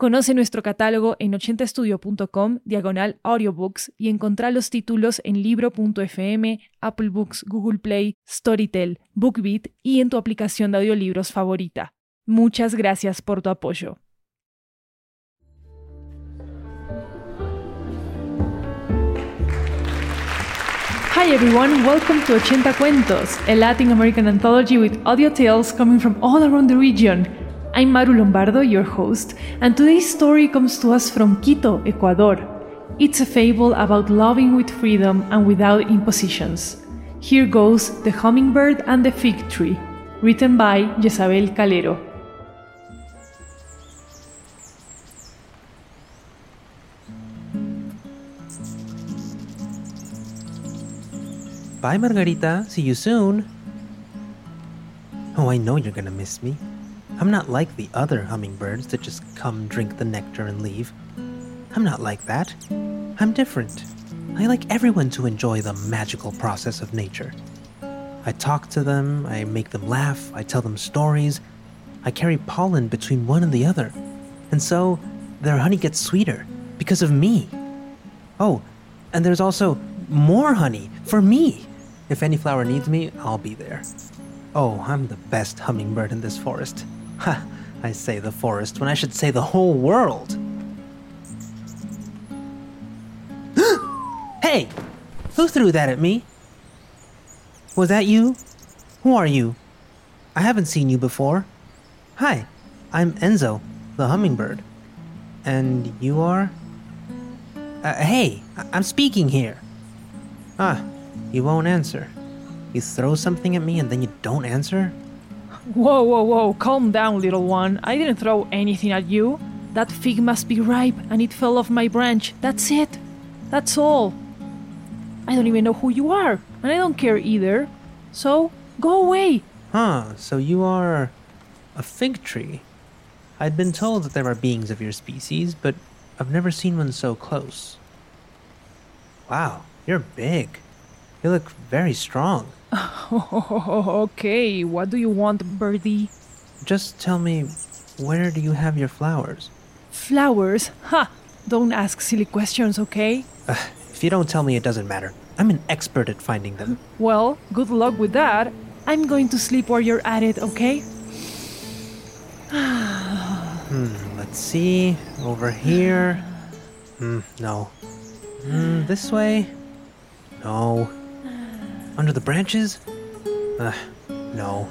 Conoce nuestro catálogo en 80estudio.com, diagonal audiobooks, y encontrá los títulos en libro.fm, Apple Books, Google Play, Storytel, BookBeat y en tu aplicación de audiolibros favorita. Muchas gracias por tu apoyo. Hi everyone, welcome to 80 Cuentos, a Latin American anthology with audio tales coming from all around the region. I'm Maru Lombardo, your host, and today's story comes to us from Quito, Ecuador. It's a fable about loving with freedom and without impositions. Here goes The Hummingbird and the Fig Tree, written by Jezabel Calero. Bye, Margarita. See you soon. Oh, I know you're gonna miss me. I'm not like the other hummingbirds that just come drink the nectar and leave. I'm not like that. I'm different. I like everyone to enjoy the magical process of nature. I talk to them, I make them laugh, I tell them stories. I carry pollen between one and the other. And so, their honey gets sweeter because of me. Oh, and there's also more honey for me. If any flower needs me, I'll be there. Oh, I'm the best hummingbird in this forest. Ha! I say the forest when I should say the whole world. hey! Who threw that at me? Was that you? Who are you? I haven't seen you before. Hi, I'm Enzo, the hummingbird. And you are? Uh, hey, I- I'm speaking here. Ah, you won't answer. You throw something at me and then you don't answer? Whoa, whoa, whoa, calm down, little one. I didn't throw anything at you. That fig must be ripe and it fell off my branch. That's it. That's all. I don't even know who you are, and I don't care either. So, go away. Huh, so you are a fig tree. I'd been told that there are beings of your species, but I've never seen one so close. Wow, you're big. You look very strong. okay, what do you want, birdie? Just tell me, where do you have your flowers? Flowers? Ha! Don't ask silly questions, okay? If you don't tell me, it doesn't matter. I'm an expert at finding them. Well, good luck with that. I'm going to sleep while you're at it, okay? Hmm, let's see. Over here. Hmm, no. Hmm, this way. No. Under the branches? Uh, no.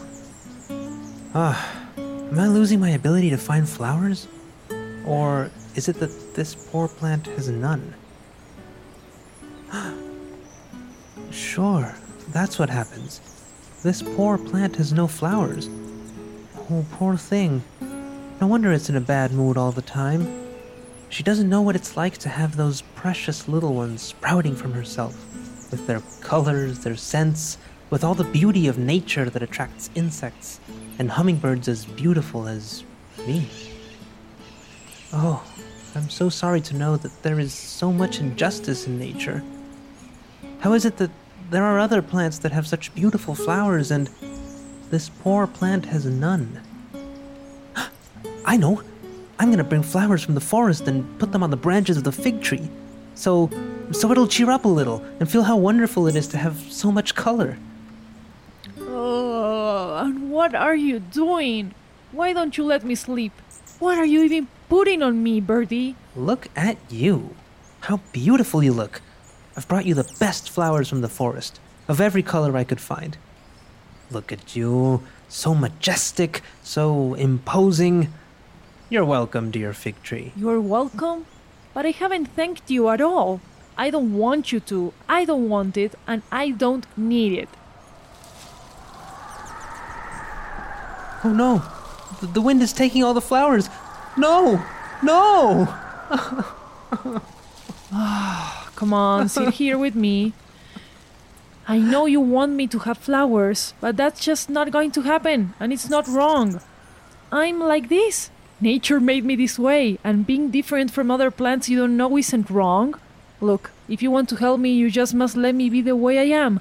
Ah, am I losing my ability to find flowers? Or is it that this poor plant has none? sure, that's what happens. This poor plant has no flowers. Oh, poor thing. No wonder it's in a bad mood all the time. She doesn't know what it's like to have those precious little ones sprouting from herself, with their colors, their scents, with all the beauty of nature that attracts insects, and hummingbirds as beautiful as me. Oh, I'm so sorry to know that there is so much injustice in nature. How is it that there are other plants that have such beautiful flowers and this poor plant has none? I know. I'm gonna bring flowers from the forest and put them on the branches of the fig tree. So so it'll cheer up a little and feel how wonderful it is to have so much color. Oh, and what are you doing? Why don't you let me sleep? What are you even putting on me, birdie? Look at you. How beautiful you look. I've brought you the best flowers from the forest, of every color I could find. Look at you, so majestic, so imposing. You're welcome, dear fig tree. You're welcome, but I haven't thanked you at all. I don't want you to. I don't want it, and I don't need it. Oh no, the, the wind is taking all the flowers. No! No! Come on, sit here with me. I know you want me to have flowers, but that's just not going to happen, and it's not wrong. I'm like this. Nature made me this way, and being different from other plants you don't know isn't wrong. Look, if you want to help me, you just must let me be the way I am.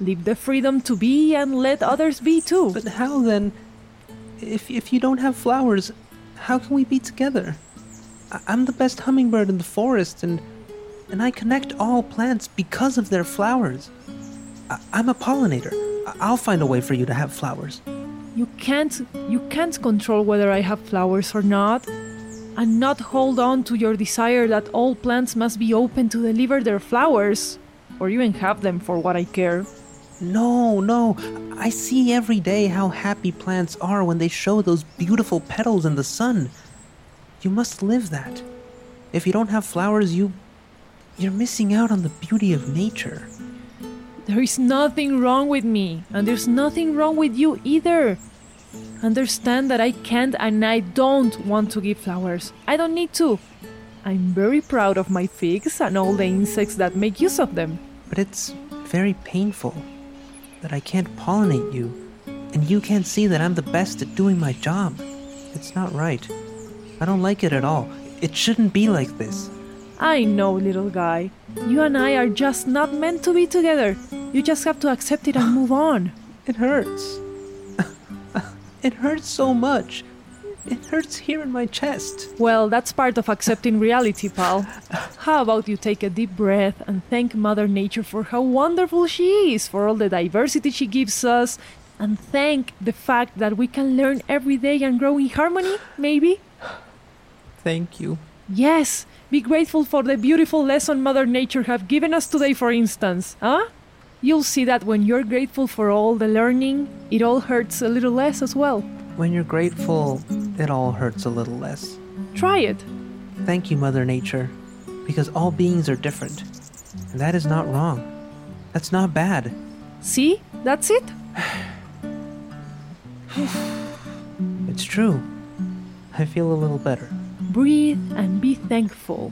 Leave the freedom to be and let others be too. But how then? If, if you don't have flowers, how can we be together? I- I'm the best hummingbird in the forest, and and I connect all plants because of their flowers. I- I'm a pollinator. I- I'll find a way for you to have flowers. You can't you can't control whether I have flowers or not. And not hold on to your desire that all plants must be open to deliver their flowers. Or even have them for what I care. No, no. I see every day how happy plants are when they show those beautiful petals in the sun. You must live that. If you don't have flowers, you. You're missing out on the beauty of nature. There is nothing wrong with me, and there's nothing wrong with you either. Understand that I can't and I don't want to give flowers. I don't need to. I'm very proud of my figs and all the insects that make use of them. But it's very painful that I can't pollinate you, and you can't see that I'm the best at doing my job. It's not right. I don't like it at all. It shouldn't be like this. I know, little guy. You and I are just not meant to be together. You just have to accept it and move on. It hurts. It hurts so much. It hurts here in my chest. Well, that's part of accepting reality, pal. How about you take a deep breath and thank Mother Nature for how wonderful she is, for all the diversity she gives us, and thank the fact that we can learn every day and grow in harmony, maybe? Thank you. Yes, be grateful for the beautiful lesson Mother Nature have given us today, for instance, huh? You'll see that when you're grateful for all the learning, it all hurts a little less as well. When you're grateful, it all hurts a little less. Try it. Thank you, Mother Nature, because all beings are different. And that is not wrong. That's not bad. See? That's it. It's true. I feel a little better. Breathe and be thankful.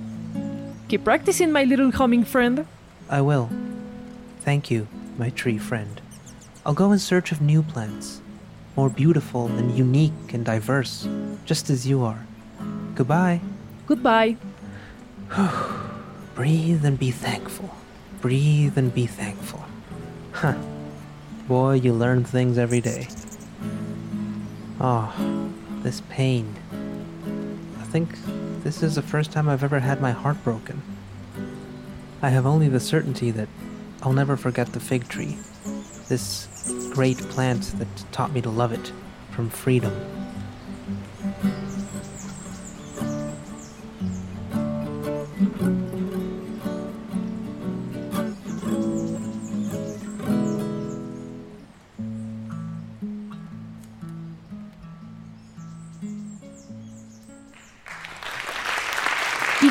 Keep practicing, my little humming friend. I will. Thank you, my tree friend. I'll go in search of new plants, more beautiful and unique and diverse, just as you are. Goodbye. Goodbye. Breathe and be thankful. Breathe and be thankful. Huh. Boy, you learn things every day. Ah, this pain. I think this is the first time I've ever had my heart broken. I have only the certainty that I'll never forget the fig tree. This great plant that taught me to love it from freedom.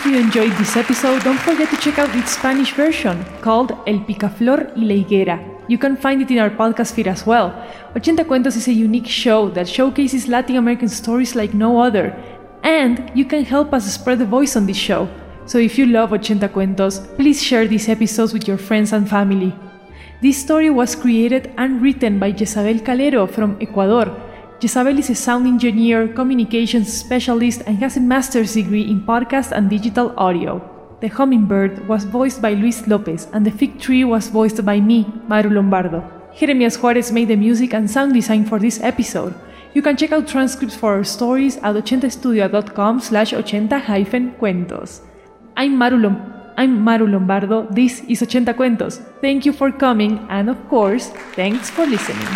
If you enjoyed this episode, don't forget to check out its Spanish version called El Picaflor y la Higuera. You can find it in our podcast feed as well. 80 Cuentos is a unique show that showcases Latin American stories like no other, and you can help us spread the voice on this show. So if you love 80 Cuentos, please share these episodes with your friends and family. This story was created and written by Jezabel Calero from Ecuador. Jezabel is a sound engineer, communications specialist, and has a master's degree in podcast and digital audio. The hummingbird was voiced by Luis Lopez, and the fig tree was voiced by me, Maru Lombardo. Jeremias Juarez made the music and sound design for this episode. You can check out transcripts for our stories at 80studio.com slash 80-cuentos. I'm Maru, Lom- I'm Maru Lombardo, this is 80 Cuentos. Thank you for coming, and of course, thanks for listening.